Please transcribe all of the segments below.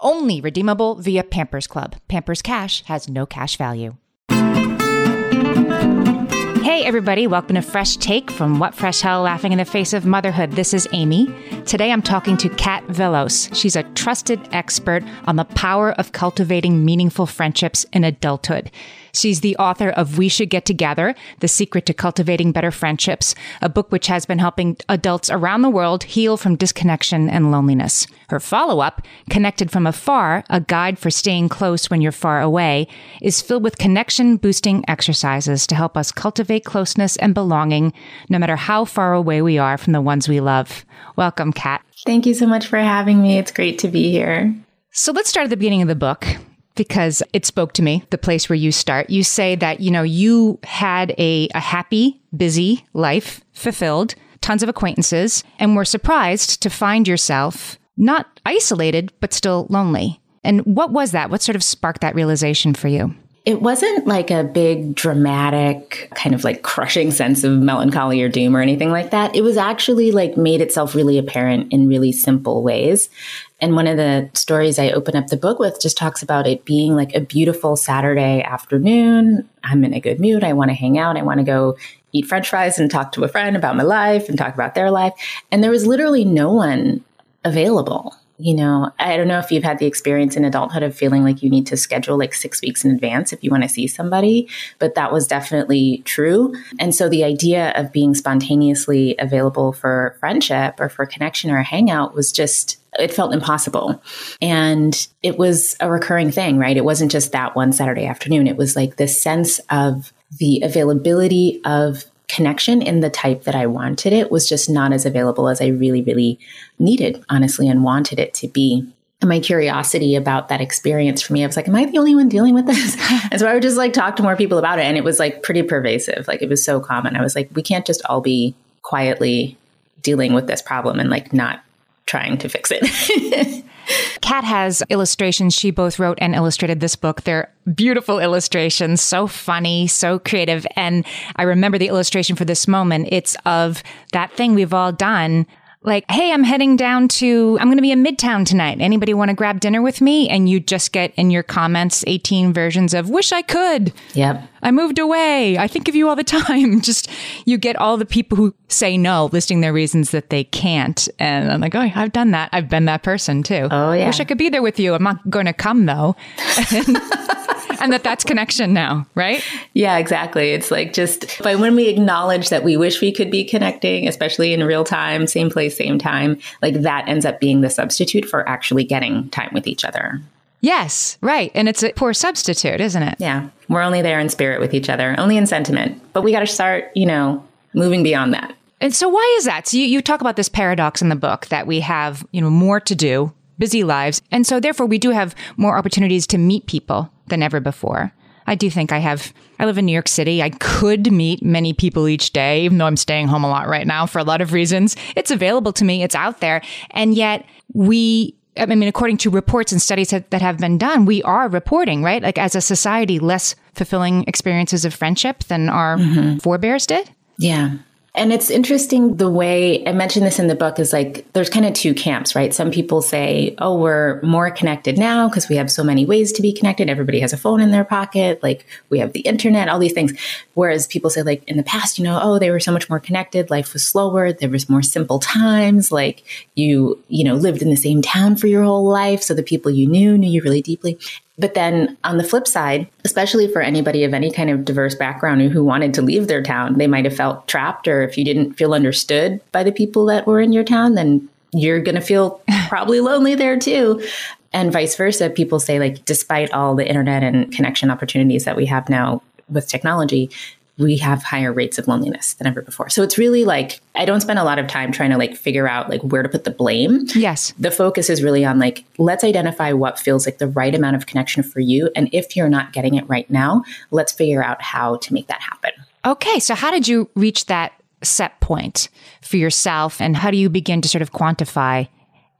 Only redeemable via Pampers Club. Pampers Cash has no cash value. Hey, everybody, welcome to Fresh Take from What Fresh Hell Laughing in the Face of Motherhood. This is Amy. Today I'm talking to Kat Vellos. She's a trusted expert on the power of cultivating meaningful friendships in adulthood. She's the author of We Should Get Together The Secret to Cultivating Better Friendships, a book which has been helping adults around the world heal from disconnection and loneliness. Her follow up, Connected from Afar, a guide for staying close when you're far away, is filled with connection boosting exercises to help us cultivate closeness and belonging no matter how far away we are from the ones we love. Welcome, Kat. Thank you so much for having me. It's great to be here. So let's start at the beginning of the book because it spoke to me, the place where you start. You say that, you know, you had a, a happy, busy life, fulfilled, tons of acquaintances, and were surprised to find yourself not isolated, but still lonely. And what was that? What sort of sparked that realization for you? It wasn't like a big dramatic kind of like crushing sense of melancholy or doom or anything like that. It was actually like made itself really apparent in really simple ways. And one of the stories I open up the book with just talks about it being like a beautiful Saturday afternoon. I'm in a good mood. I want to hang out. I want to go eat french fries and talk to a friend about my life and talk about their life. And there was literally no one available you know, I don't know if you've had the experience in adulthood of feeling like you need to schedule like six weeks in advance if you want to see somebody, but that was definitely true. And so the idea of being spontaneously available for friendship or for connection or a hangout was just, it felt impossible. And it was a recurring thing, right? It wasn't just that one Saturday afternoon. It was like this sense of the availability of connection in the type that I wanted it was just not as available as I really, really needed, honestly, and wanted it to be. And my curiosity about that experience for me, I was like, am I the only one dealing with this? and so I would just like talk to more people about it. And it was like pretty pervasive. Like it was so common. I was like, we can't just all be quietly dealing with this problem and like not trying to fix it. Kat has illustrations. She both wrote and illustrated this book. They're beautiful illustrations, so funny, so creative. And I remember the illustration for this moment. It's of that thing we've all done like, hey, I'm heading down to, I'm going to be in Midtown tonight. Anybody want to grab dinner with me? And you just get in your comments 18 versions of, wish I could. Yep. I moved away. I think of you all the time. Just, you get all the people who say no, listing their reasons that they can't. And I'm like, oh, I've done that. I've been that person too. Oh, yeah. Wish I could be there with you. I'm not going to come though. and that that's connection now, right? Yeah, exactly. It's like just but when we acknowledge that we wish we could be connecting, especially in real time, same place, same time, like that ends up being the substitute for actually getting time with each other. Yes, right. And it's a poor substitute, isn't it? Yeah. We're only there in spirit with each other, only in sentiment. But we got to start, you know, moving beyond that. And so why is that? So you, you talk about this paradox in the book that we have, you know, more to do, busy lives. And so therefore we do have more opportunities to meet people than ever before. I do think I have, I live in New York City. I could meet many people each day, even though I'm staying home a lot right now for a lot of reasons. It's available to me, it's out there. And yet we, I mean, according to reports and studies that, that have been done, we are reporting, right? Like as a society, less fulfilling experiences of friendship than our mm-hmm. forebears did. Yeah. And it's interesting the way I mentioned this in the book is like there's kind of two camps, right? Some people say, oh, we're more connected now because we have so many ways to be connected. Everybody has a phone in their pocket. Like we have the internet, all these things. Whereas people say, like in the past, you know, oh, they were so much more connected. Life was slower. There was more simple times. Like you, you know, lived in the same town for your whole life. So the people you knew knew you really deeply. But then on the flip side, especially for anybody of any kind of diverse background who wanted to leave their town, they might have felt trapped, or if you didn't feel understood by the people that were in your town, then you're going to feel probably lonely there too. And vice versa. People say, like, despite all the internet and connection opportunities that we have now with technology, we have higher rates of loneliness than ever before. So it's really like I don't spend a lot of time trying to like figure out like where to put the blame. Yes. The focus is really on like let's identify what feels like the right amount of connection for you and if you're not getting it right now, let's figure out how to make that happen. Okay, so how did you reach that set point for yourself and how do you begin to sort of quantify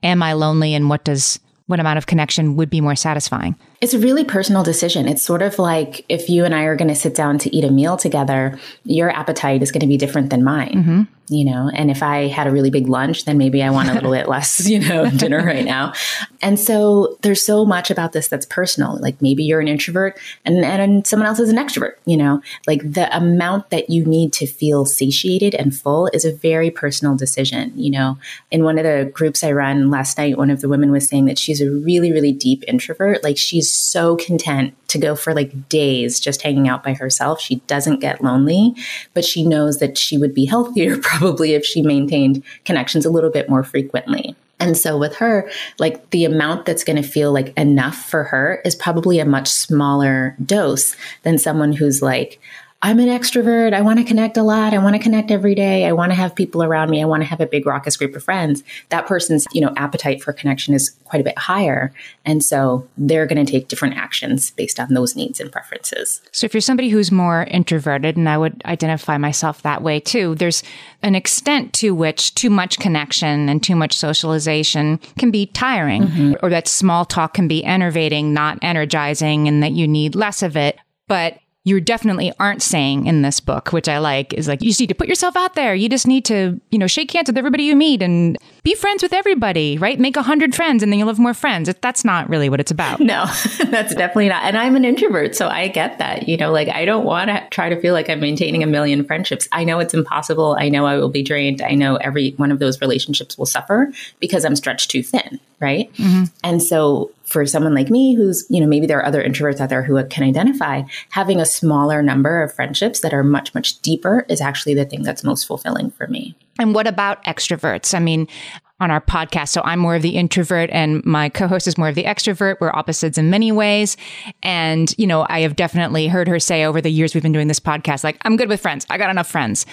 am I lonely and what does what amount of connection would be more satisfying? It's a really personal decision. It's sort of like if you and I are going to sit down to eat a meal together, your appetite is going to be different than mine. Mm-hmm. You know, and if I had a really big lunch, then maybe I want a little bit less, you know, dinner right now. And so there's so much about this that's personal. Like maybe you're an introvert and, and someone else is an extrovert, you know, like the amount that you need to feel satiated and full is a very personal decision. You know, in one of the groups I run last night, one of the women was saying that she's a really, really deep introvert. Like she's so content to go for like days just hanging out by herself. She doesn't get lonely, but she knows that she would be healthier probably if she maintained connections a little bit more frequently. And so with her, like the amount that's going to feel like enough for her is probably a much smaller dose than someone who's like, I'm an extrovert. I want to connect a lot. I want to connect every day. I want to have people around me. I want to have a big raucous group of friends. That person's, you know, appetite for connection is quite a bit higher. And so they're going to take different actions based on those needs and preferences. So if you're somebody who's more introverted, and I would identify myself that way too, there's an extent to which too much connection and too much socialization can be tiring mm-hmm. or that small talk can be enervating, not energizing, and that you need less of it. But you definitely aren't saying in this book, which I like, is like you just need to put yourself out there. You just need to, you know, shake hands with everybody you meet and be friends with everybody, right? Make a hundred friends and then you'll have more friends. That's not really what it's about. No, that's definitely not. And I'm an introvert, so I get that. You know, like I don't want to try to feel like I'm maintaining a million friendships. I know it's impossible. I know I will be drained. I know every one of those relationships will suffer because I'm stretched too thin, right? Mm-hmm. And so for someone like me who's, you know, maybe there are other introverts out there who can identify, having a smaller number of friendships that are much, much deeper is actually the thing that's most fulfilling for me. And what about extroverts? I mean, on our podcast. So I'm more of the introvert and my co-host is more of the extrovert. We're opposites in many ways. And, you know, I have definitely heard her say over the years we've been doing this podcast, like, I'm good with friends. I got enough friends.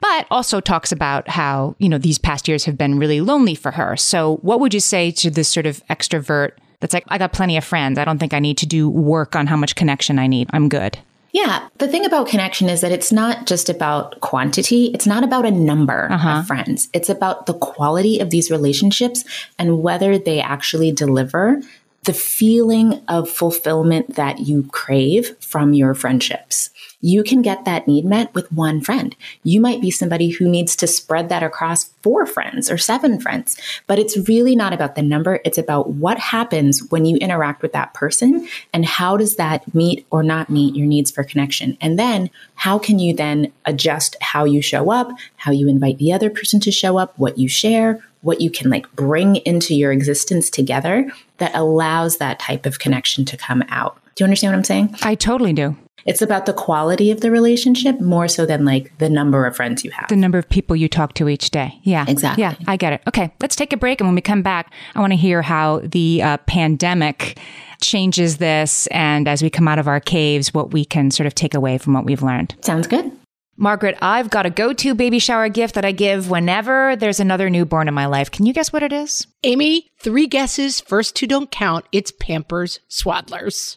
But also talks about how, you know, these past years have been really lonely for her. So what would you say to this sort of extrovert that's like, I got plenty of friends. I don't think I need to do work on how much connection I need. I'm good. Yeah. The thing about connection is that it's not just about quantity. It's not about a number uh-huh. of friends. It's about the quality of these relationships and whether they actually deliver the feeling of fulfillment that you crave from your friendships you can get that need met with one friend. You might be somebody who needs to spread that across four friends or seven friends, but it's really not about the number. It's about what happens when you interact with that person and how does that meet or not meet your needs for connection. And then how can you then adjust how you show up, how you invite the other person to show up, what you share, what you can like bring into your existence together that allows that type of connection to come out. Do you understand what I'm saying? I totally do. It's about the quality of the relationship more so than like the number of friends you have. The number of people you talk to each day. Yeah. Exactly. Yeah, I get it. Okay, let's take a break. And when we come back, I want to hear how the uh, pandemic changes this. And as we come out of our caves, what we can sort of take away from what we've learned. Sounds good. Margaret, I've got a go to baby shower gift that I give whenever there's another newborn in my life. Can you guess what it is? Amy, three guesses. First two don't count. It's Pampers Swaddlers.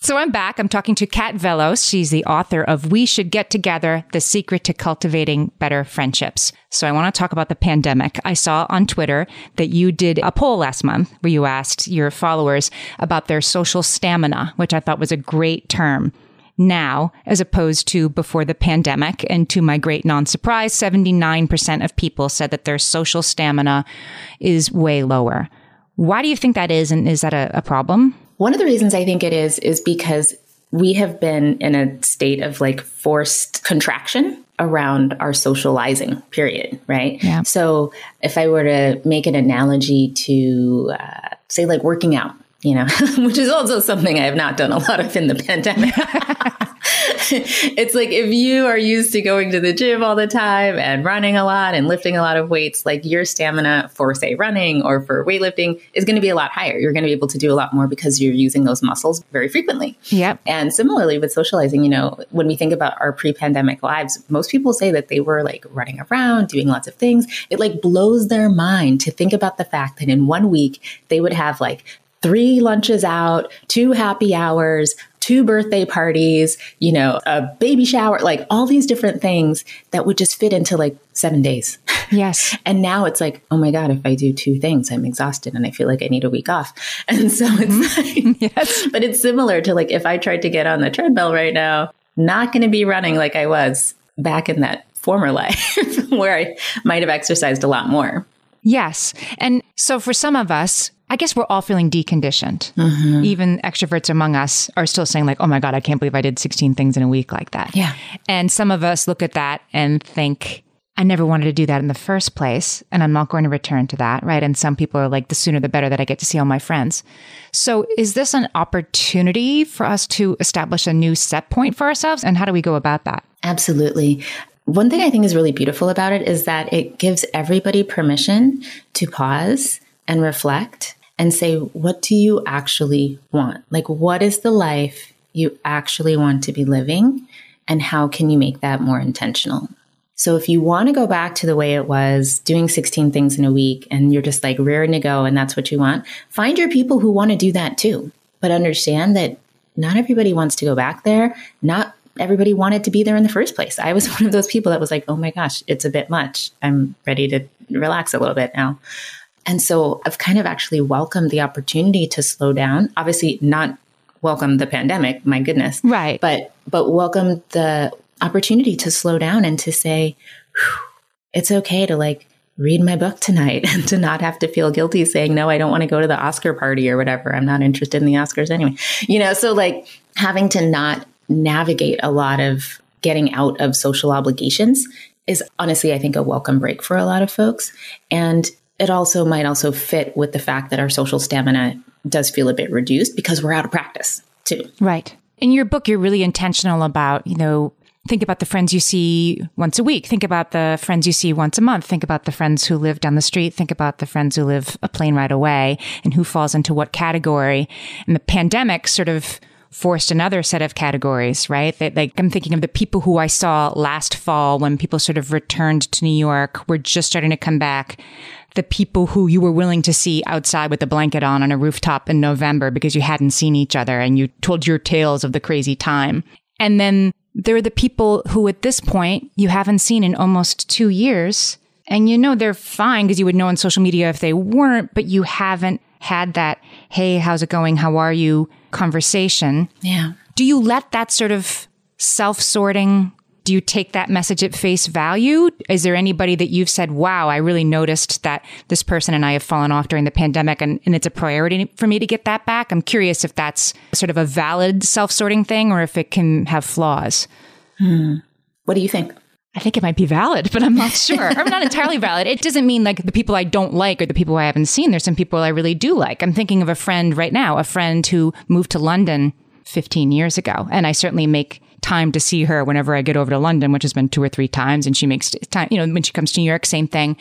So I'm back. I'm talking to Kat Vellos. She's the author of We Should Get Together The Secret to Cultivating Better Friendships. So I want to talk about the pandemic. I saw on Twitter that you did a poll last month where you asked your followers about their social stamina, which I thought was a great term now as opposed to before the pandemic. And to my great non surprise, 79% of people said that their social stamina is way lower. Why do you think that is? And is that a, a problem? One of the reasons I think it is, is because we have been in a state of like forced contraction around our socializing period, right? Yeah. So if I were to make an analogy to, uh, say, like working out, you know, which is also something I have not done a lot of in the pandemic. it's like if you are used to going to the gym all the time and running a lot and lifting a lot of weights, like your stamina for, say, running or for weightlifting is going to be a lot higher. You're going to be able to do a lot more because you're using those muscles very frequently. Yep. And similarly with socializing, you know, when we think about our pre pandemic lives, most people say that they were like running around, doing lots of things. It like blows their mind to think about the fact that in one week they would have like three lunches out, two happy hours, two birthday parties, you know, a baby shower, like all these different things that would just fit into like seven days. Yes. and now it's like, oh my God, if I do two things, I'm exhausted and I feel like I need a week off. And so it's mm-hmm. like, yes. but it's similar to like if I tried to get on the treadmill right now, not going to be running like I was back in that former life where I might have exercised a lot more. Yes. And so for some of us, I guess we're all feeling deconditioned. Mm-hmm. Even extroverts among us are still saying, like, oh my God, I can't believe I did 16 things in a week like that. Yeah. And some of us look at that and think, I never wanted to do that in the first place, and I'm not going to return to that, right? And some people are like, the sooner the better that I get to see all my friends. So, is this an opportunity for us to establish a new set point for ourselves? And how do we go about that? Absolutely. One thing I think is really beautiful about it is that it gives everybody permission to pause and reflect and say, what do you actually want? Like, what is the life you actually want to be living? And how can you make that more intentional? So if you want to go back to the way it was, doing 16 things in a week, and you're just like rearing to go and that's what you want, find your people who want to do that too. But understand that not everybody wants to go back there. Not everybody wanted to be there in the first place. I was one of those people that was like, oh my gosh, it's a bit much. I'm ready to relax a little bit now. And so I've kind of actually welcomed the opportunity to slow down. Obviously, not welcome the pandemic, my goodness. Right. But but welcome the opportunity to slow down and to say, it's okay to like read my book tonight and to not have to feel guilty saying, no, I don't want to go to the Oscar party or whatever. I'm not interested in the Oscars anyway. You know, so like having to not navigate a lot of getting out of social obligations is honestly, I think, a welcome break for a lot of folks. And it also might also fit with the fact that our social stamina does feel a bit reduced because we're out of practice too. Right. In your book, you're really intentional about, you know, think about the friends you see once a week. Think about the friends you see once a month. Think about the friends who live down the street. Think about the friends who live a plane ride away and who falls into what category. And the pandemic sort of forced another set of categories, right? That like I'm thinking of the people who I saw last fall when people sort of returned to New York, were just starting to come back. The people who you were willing to see outside with a blanket on on a rooftop in November because you hadn't seen each other and you told your tales of the crazy time. And then there are the people who at this point you haven't seen in almost two years. And you know they're fine because you would know on social media if they weren't, but you haven't had that, hey, how's it going? How are you? conversation. Yeah. Do you let that sort of self sorting? Do you take that message at face value? Is there anybody that you've said, wow, I really noticed that this person and I have fallen off during the pandemic and, and it's a priority for me to get that back? I'm curious if that's sort of a valid self sorting thing or if it can have flaws. Hmm. What do you think? I think it might be valid, but I'm not sure. I'm not entirely valid. It doesn't mean like the people I don't like or the people I haven't seen. There's some people I really do like. I'm thinking of a friend right now, a friend who moved to London 15 years ago. And I certainly make time to see her whenever I get over to London, which has been two or three times. And she makes time, you know, when she comes to New York, same thing.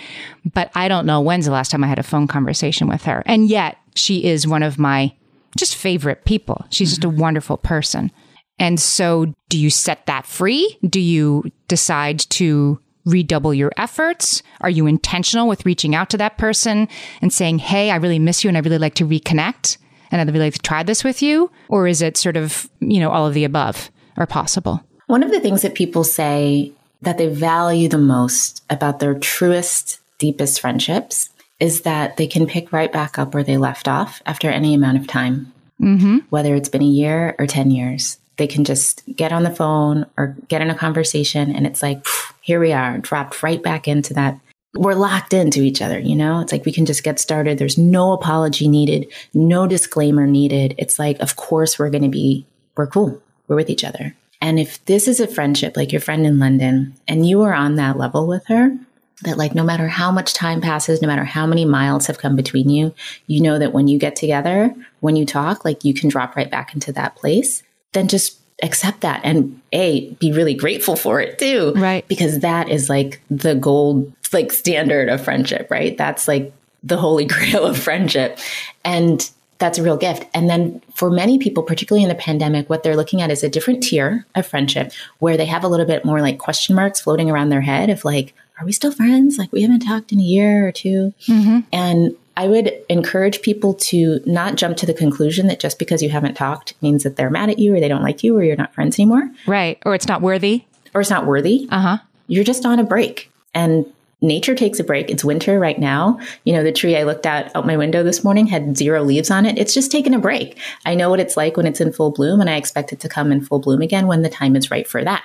But I don't know when's the last time I had a phone conversation with her. And yet she is one of my just favorite people. She's just a mm-hmm. wonderful person. And so do you set that free? Do you decide to redouble your efforts? Are you intentional with reaching out to that person and saying, Hey, I really miss you and I really like to reconnect and I'd really like to try this with you? Or is it sort of, you know, all of the above are possible? One of the things that people say that they value the most about their truest, deepest friendships is that they can pick right back up where they left off after any amount of time, mm-hmm. whether it's been a year or 10 years they can just get on the phone or get in a conversation and it's like here we are dropped right back into that. We're locked into each other you know? It's like we can just get started. There's no apology needed no disclaimer needed. It's like of course we're going to be we're cool we're with each other. And if this is a friendship like your friend in london and you are on that level with her that like no matter how much time passes no matter how many miles have come between you you know that when you get together when you talk like you can drop right back into that place then just accept that and a be really grateful for it too. Right. Because that is like the gold like standard of friendship right? That's like the holy grail of friendship. And that's a real gift and then for many people particularly in the pandemic what they're looking at is a different tier of friendship where they have a little bit more like question marks floating around their head of like are we still friends like we haven't talked in a year or 2 mm-hmm. and I would encourage people to not jump to the conclusion that just because you haven't talked means that they're mad at you or they don't like you or you're not friends anymore. Right. Or it's not worthy. Or it's not worthy. Uh huh. You're just on a break. And nature takes a break. It's winter right now. You know, the tree I looked at out my window this morning had zero leaves on it. It's just taking a break. I know what it's like when it's in full bloom, and I expect it to come in full bloom again when the time is right for that.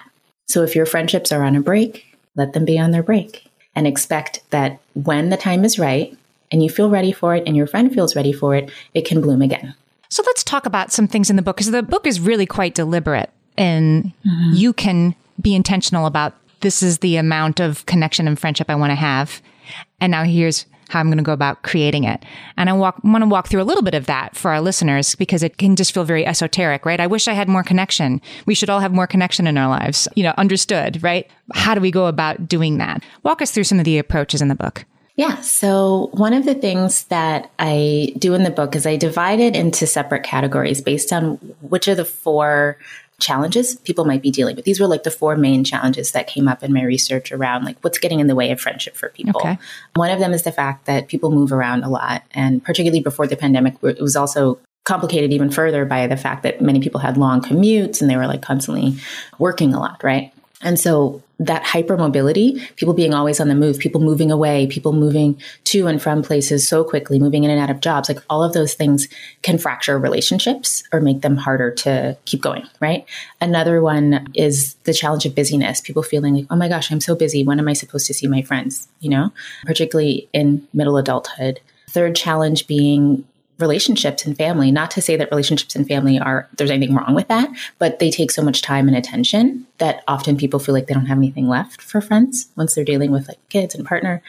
So if your friendships are on a break, let them be on their break and expect that when the time is right, and you feel ready for it and your friend feels ready for it, it can bloom again. So let's talk about some things in the book because the book is really quite deliberate and mm-hmm. you can be intentional about this is the amount of connection and friendship I want to have. And now here's how I'm going to go about creating it. And I walk, want to walk through a little bit of that for our listeners because it can just feel very esoteric, right? I wish I had more connection. We should all have more connection in our lives, you know, understood, right? How do we go about doing that? Walk us through some of the approaches in the book. Yeah. So, one of the things that I do in the book is I divide it into separate categories based on which of the four challenges people might be dealing with. These were like the four main challenges that came up in my research around like what's getting in the way of friendship for people. Okay. One of them is the fact that people move around a lot. And particularly before the pandemic, it was also complicated even further by the fact that many people had long commutes and they were like constantly working a lot, right? And so that hypermobility, people being always on the move, people moving away, people moving to and from places so quickly, moving in and out of jobs, like all of those things can fracture relationships or make them harder to keep going, right? Another one is the challenge of busyness, people feeling like, oh my gosh, I'm so busy. When am I supposed to see my friends? You know, particularly in middle adulthood. Third challenge being relationships and family. Not to say that relationships and family are, there's anything wrong with that, but they take so much time and attention that often people feel like they don't have anything left for friends once they're dealing with like kids and partner.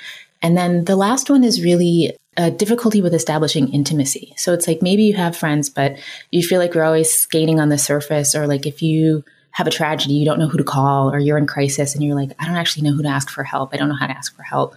And then the last one is really a difficulty with establishing intimacy. So it's like maybe you have friends, but you feel like you're always skating on the surface, or like if you have a tragedy, you don't know who to call, or you're in crisis and you're like, I don't actually know who to ask for help. I don't know how to ask for help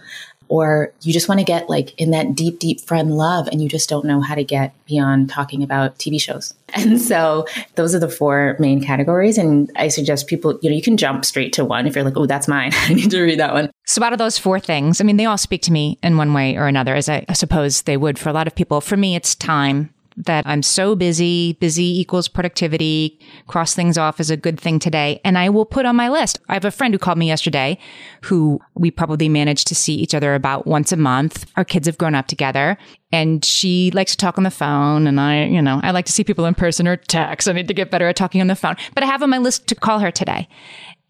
or you just want to get like in that deep, deep friend love and you just don't know how to get beyond talking about TV shows. And so those are the four main categories. And I suggest people, you know, you can jump straight to one if you're like, oh, that's mine. I need to read that one. So out of those four things, I mean, they all speak to me in one way or another, as I suppose they would for a lot of people. For me, it's time that I'm so busy, busy equals productivity, cross things off as a good thing today. And I will put on my list. I have a friend who called me yesterday who we probably manage to see each other about once a month. Our kids have grown up together and she likes to talk on the phone. And I, you know, I like to see people in person or text. I need to get better at talking on the phone, but I have on my list to call her today.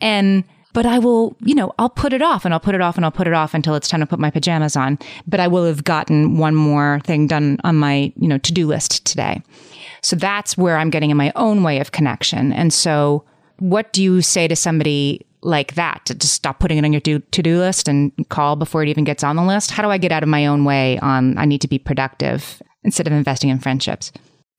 And but I will, you know, I'll put it off and I'll put it off and I'll put it off until it's time to put my pajamas on. But I will have gotten one more thing done on my, you know, to do list today. So that's where I'm getting in my own way of connection. And so, what do you say to somebody like that to just stop putting it on your to do list and call before it even gets on the list? How do I get out of my own way on I need to be productive instead of investing in friendships?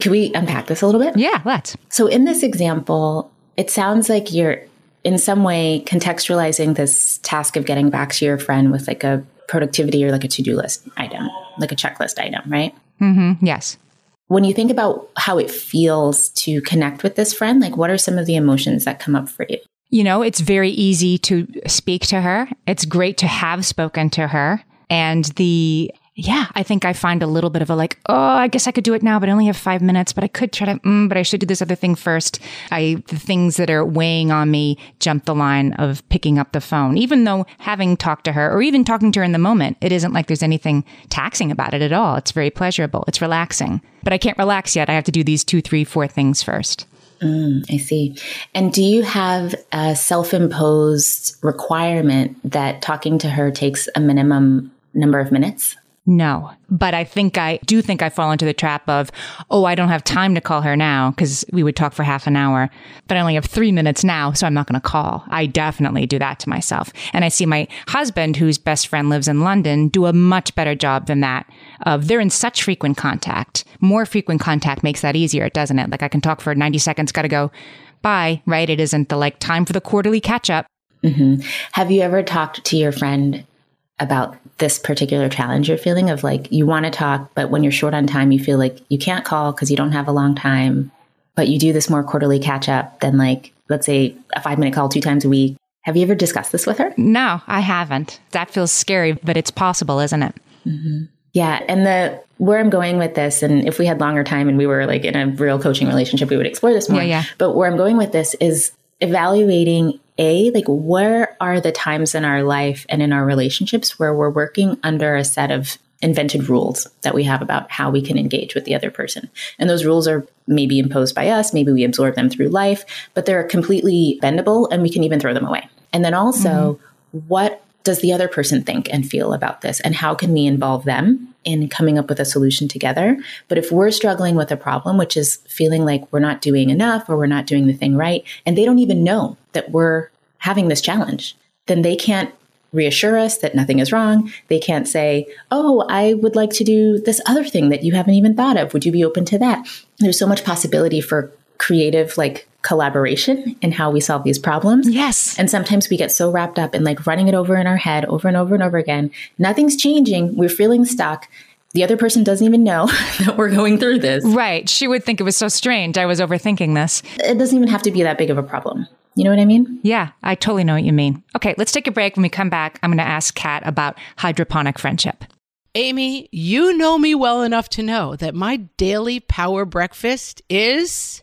Can we unpack this a little bit? Yeah, let's. So, in this example, it sounds like you're in some way contextualizing this task of getting back to your friend with like a productivity or like a to-do list item, like a checklist item, right? Mm-hmm. Yes. When you think about how it feels to connect with this friend, like what are some of the emotions that come up for you? You know, it's very easy to speak to her. It's great to have spoken to her. And the yeah, I think I find a little bit of a like, oh, I guess I could do it now, but I only have five minutes, but I could try to, mm, but I should do this other thing first. I, the things that are weighing on me jump the line of picking up the phone, even though having talked to her or even talking to her in the moment, it isn't like there's anything taxing about it at all. It's very pleasurable. It's relaxing, but I can't relax yet. I have to do these two, three, four things first. Mm, I see. And do you have a self imposed requirement that talking to her takes a minimum number of minutes? No, but I think I do think I fall into the trap of, oh, I don't have time to call her now because we would talk for half an hour, but I only have three minutes now, so I'm not going to call. I definitely do that to myself. And I see my husband, whose best friend lives in London, do a much better job than that. Of they're in such frequent contact. More frequent contact makes that easier, doesn't it? Like I can talk for 90 seconds, got to go. Bye, right? It isn't the like time for the quarterly catch up. Mm-hmm. Have you ever talked to your friend about this particular challenge you're feeling of like you want to talk, but when you're short on time, you feel like you can't call because you don't have a long time, but you do this more quarterly catch up than like, let's say, a five minute call two times a week. Have you ever discussed this with her? No, I haven't. That feels scary, but it's possible, isn't it? Mm-hmm. Yeah. And the where I'm going with this, and if we had longer time and we were like in a real coaching relationship, we would explore this more. Yeah, yeah. But where I'm going with this is evaluating a like where are the times in our life and in our relationships where we're working under a set of invented rules that we have about how we can engage with the other person. And those rules are maybe imposed by us, maybe we absorb them through life, but they're completely bendable and we can even throw them away. And then also, mm-hmm. what does the other person think and feel about this? And how can we involve them in coming up with a solution together? But if we're struggling with a problem, which is feeling like we're not doing enough or we're not doing the thing right, and they don't even know that we're having this challenge, then they can't reassure us that nothing is wrong. They can't say, Oh, I would like to do this other thing that you haven't even thought of. Would you be open to that? There's so much possibility for creative, like collaboration in how we solve these problems. Yes. And sometimes we get so wrapped up in like running it over in our head over and over and over again. Nothing's changing. We're feeling stuck. The other person doesn't even know that we're going through this. Right. She would think it was so strange. I was overthinking this. It doesn't even have to be that big of a problem. You know what I mean? Yeah, I totally know what you mean. Okay, let's take a break. When we come back, I'm going to ask Kat about hydroponic friendship. Amy, you know me well enough to know that my daily power breakfast is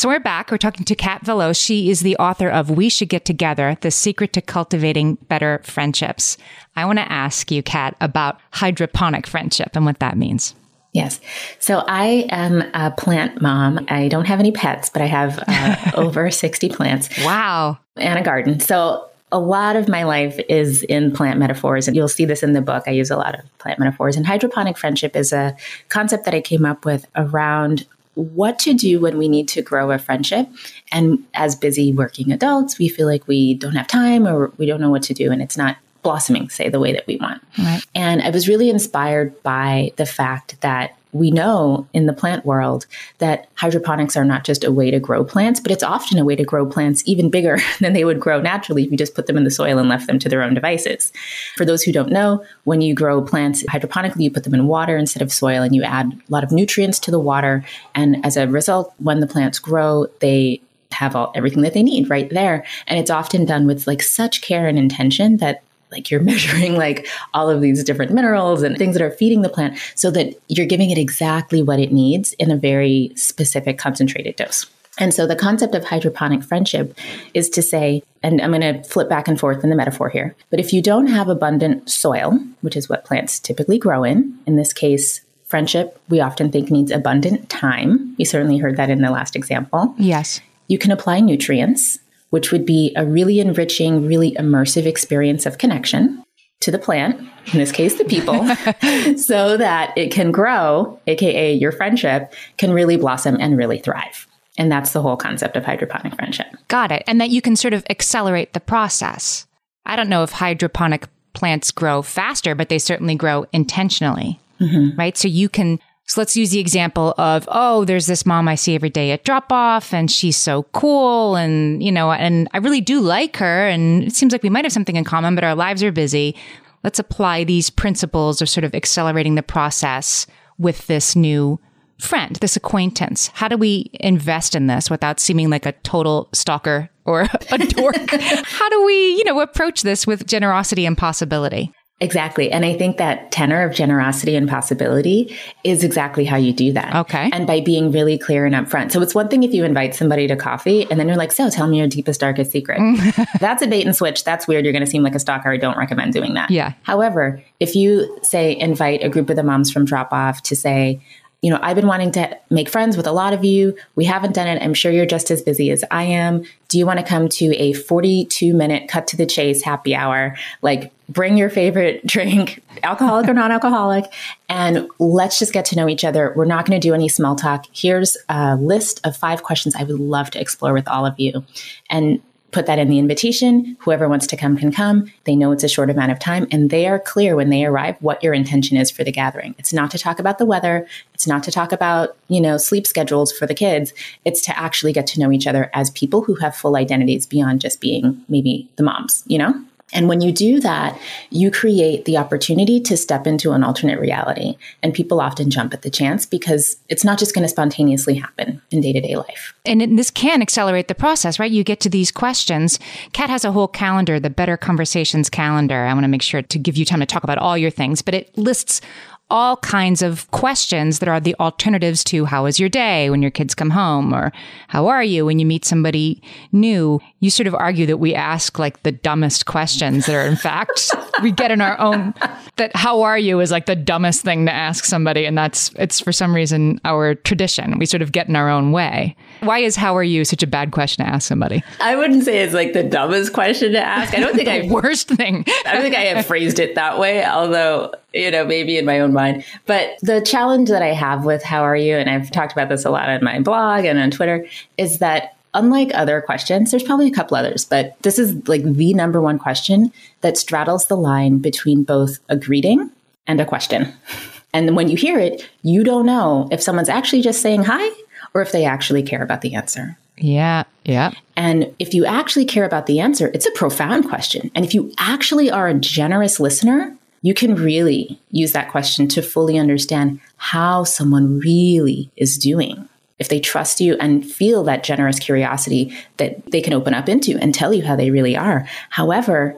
So we're back. We're talking to Kat Velo. She is the author of We Should Get Together, The Secret to Cultivating Better Friendships. I want to ask you, Kat, about hydroponic friendship and what that means. Yes. So I am a plant mom. I don't have any pets, but I have uh, over 60 plants. Wow. And a garden. So a lot of my life is in plant metaphors, and you'll see this in the book. I use a lot of plant metaphors. And hydroponic friendship is a concept that I came up with around what to do when we need to grow a friendship. And as busy working adults, we feel like we don't have time or we don't know what to do, and it's not blossoming, say, the way that we want. Right. And I was really inspired by the fact that we know in the plant world that hydroponics are not just a way to grow plants, but it's often a way to grow plants even bigger than they would grow naturally if you just put them in the soil and left them to their own devices. For those who don't know, when you grow plants hydroponically, you put them in water instead of soil and you add a lot of nutrients to the water. And as a result, when the plants grow, they have all everything that they need right there and it's often done with like such care and intention that like you're measuring like all of these different minerals and things that are feeding the plant so that you're giving it exactly what it needs in a very specific concentrated dose. And so the concept of hydroponic friendship is to say, and I'm going to flip back and forth in the metaphor here, but if you don't have abundant soil, which is what plants typically grow in, in this case, friendship, we often think needs abundant time. We certainly heard that in the last example. Yes. You can apply nutrients which would be a really enriching, really immersive experience of connection to the plant, in this case, the people, so that it can grow, AKA your friendship, can really blossom and really thrive. And that's the whole concept of hydroponic friendship. Got it. And that you can sort of accelerate the process. I don't know if hydroponic plants grow faster, but they certainly grow intentionally. Mm-hmm. Right. So you can so let's use the example of, oh, there's this mom I see every day at drop off and she's so cool. And, you know, and I really do like her. And it seems like we might have something in common, but our lives are busy. Let's apply these principles of sort of accelerating the process with this new friend, this acquaintance. How do we invest in this without seeming like a total stalker or a dork? How do we, you know, approach this with generosity and possibility? Exactly. And I think that tenor of generosity and possibility is exactly how you do that. Okay. And by being really clear and upfront. So it's one thing if you invite somebody to coffee and then you're like, so tell me your deepest, darkest secret. Mm. That's a bait and switch. That's weird. You're going to seem like a stalker. I don't recommend doing that. Yeah. However, if you say invite a group of the moms from drop off to say, you know, I've been wanting to make friends with a lot of you. We haven't done it. I'm sure you're just as busy as I am. Do you want to come to a 42 minute cut to the chase happy hour? Like, bring your favorite drink, alcoholic or non alcoholic, and let's just get to know each other. We're not going to do any small talk. Here's a list of five questions I would love to explore with all of you. And put that in the invitation. Whoever wants to come can come. They know it's a short amount of time and they are clear when they arrive what your intention is for the gathering. It's not to talk about the weather. It's not to talk about, you know, sleep schedules for the kids. It's to actually get to know each other as people who have full identities beyond just being maybe the moms, you know? And when you do that, you create the opportunity to step into an alternate reality. And people often jump at the chance because it's not just going to spontaneously happen in day to day life. And this can accelerate the process, right? You get to these questions. Kat has a whole calendar, the Better Conversations calendar. I want to make sure to give you time to talk about all your things, but it lists all kinds of questions that are the alternatives to how was your day when your kids come home or how are you when you meet somebody new. You sort of argue that we ask like the dumbest questions that are in fact we get in our own that how are you is like the dumbest thing to ask somebody and that's it's for some reason our tradition. We sort of get in our own way. Why is how are you such a bad question to ask somebody? I wouldn't say it's like the dumbest question to ask. I don't think I worst thing. I don't think I have phrased it that way, although you know, maybe in my own mind. But the challenge that I have with how are you, and I've talked about this a lot on my blog and on Twitter, is that unlike other questions, there's probably a couple others, but this is like the number one question that straddles the line between both a greeting and a question. And when you hear it, you don't know if someone's actually just saying hi or if they actually care about the answer. Yeah, yeah. And if you actually care about the answer, it's a profound question. And if you actually are a generous listener, you can really use that question to fully understand how someone really is doing. If they trust you and feel that generous curiosity that they can open up into and tell you how they really are. However,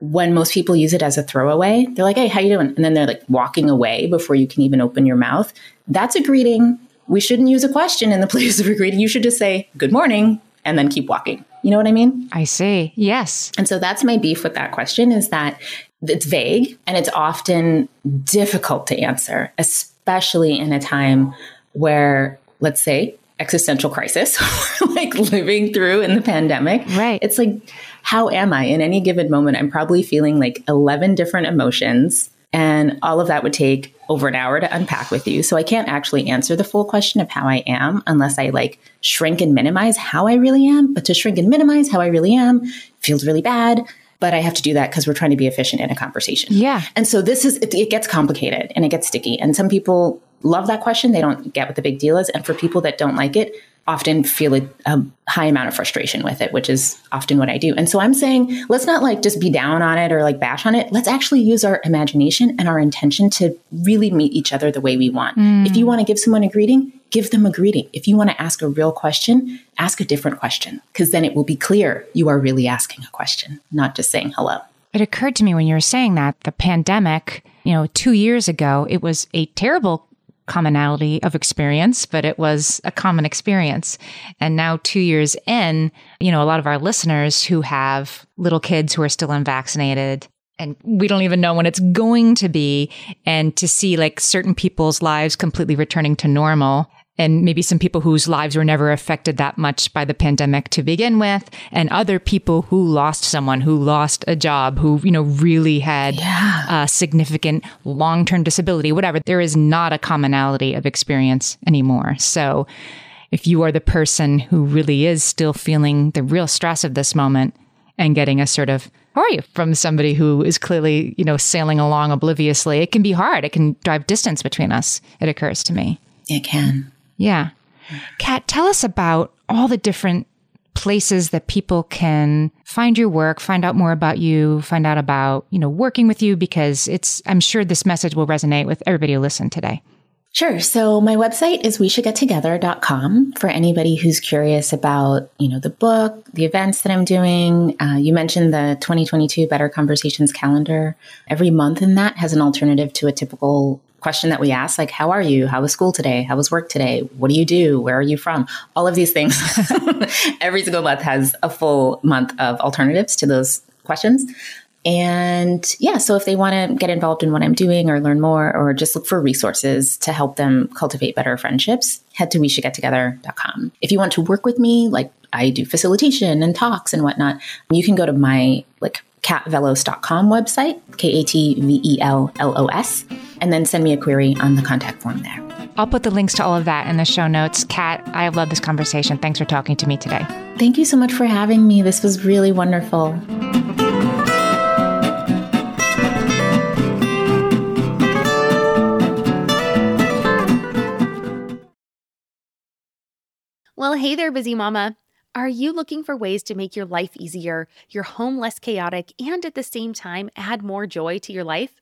when most people use it as a throwaway, they're like, "Hey, how you doing?" And then they're like walking away before you can even open your mouth. That's a greeting. We shouldn't use a question in the place of a greeting. You should just say, "Good morning," and then keep walking. You know what I mean? I see. Yes. And so that's my beef with that question is that it's vague and it's often difficult to answer, especially in a time where, let's say, existential crisis, like living through in the pandemic. Right. It's like, how am I in any given moment? I'm probably feeling like 11 different emotions. And all of that would take over an hour to unpack with you. So I can't actually answer the full question of how I am unless I like shrink and minimize how I really am. But to shrink and minimize how I really am feels really bad but I have to do that because we're trying to be efficient in a conversation. Yeah. And so this is, it, it gets complicated and it gets sticky. And some people love that question. They don't get what the big deal is. And for people that don't like it, often feel a, a, high amount of frustration with it, which is often what I do. And so I'm saying, let's not like just be down on it or like bash on it. Let's actually use our imagination and our intention to really meet each other the way we want. Mm. If you want to give someone a greeting, give them a greeting. If you want to ask a real question, ask a different question because then it will be clear you are really asking a question, not just saying hello. It occurred to me when you were saying that the pandemic, you know, two years ago, it was a terrible commonality of experience, but it was a common experience. And now, two years in, you know, a lot of our listeners who have little kids who are still unvaccinated, and we don't even know when it's going to be, and to see like certain people's lives completely returning to normal and maybe some people whose lives were never affected that much by the pandemic to begin with and other people who lost someone who lost a job who you know really had yeah. a significant long-term disability whatever. There is not a commonality of experience anymore. So if you are the person who really is still feeling the real stress of this moment and getting a sort of how are you from somebody who is clearly you know sailing along obliviously it can be hard. It can drive distance between us it occurs to me. It can yeah. Kat, tell us about all the different places that people can find your work, find out more about you, find out about, you know, working with you because it's I'm sure this message will resonate with everybody who listened today. Sure. So my website is we should get together.com for anybody who's curious about, you know, the book, the events that I'm doing. Uh, you mentioned the 2022 Better Conversations calendar. Every month in that has an alternative to a typical question that we ask, like, how are you? How was school today? How was work today? What do you do? Where are you from? All of these things. Every single month has a full month of alternatives to those questions. And yeah, so if they want to get involved in what I'm doing or learn more or just look for resources to help them cultivate better friendships, head to we should get together.com. If you want to work with me, like I do facilitation and talks and whatnot, you can go to my like katvellos.com website, K A T V E L L O S, and then send me a query on the contact form there. I'll put the links to all of that in the show notes. Kat, I love this conversation. Thanks for talking to me today. Thank you so much for having me. This was really wonderful. Well, hey there, busy mama. Are you looking for ways to make your life easier, your home less chaotic, and at the same time add more joy to your life?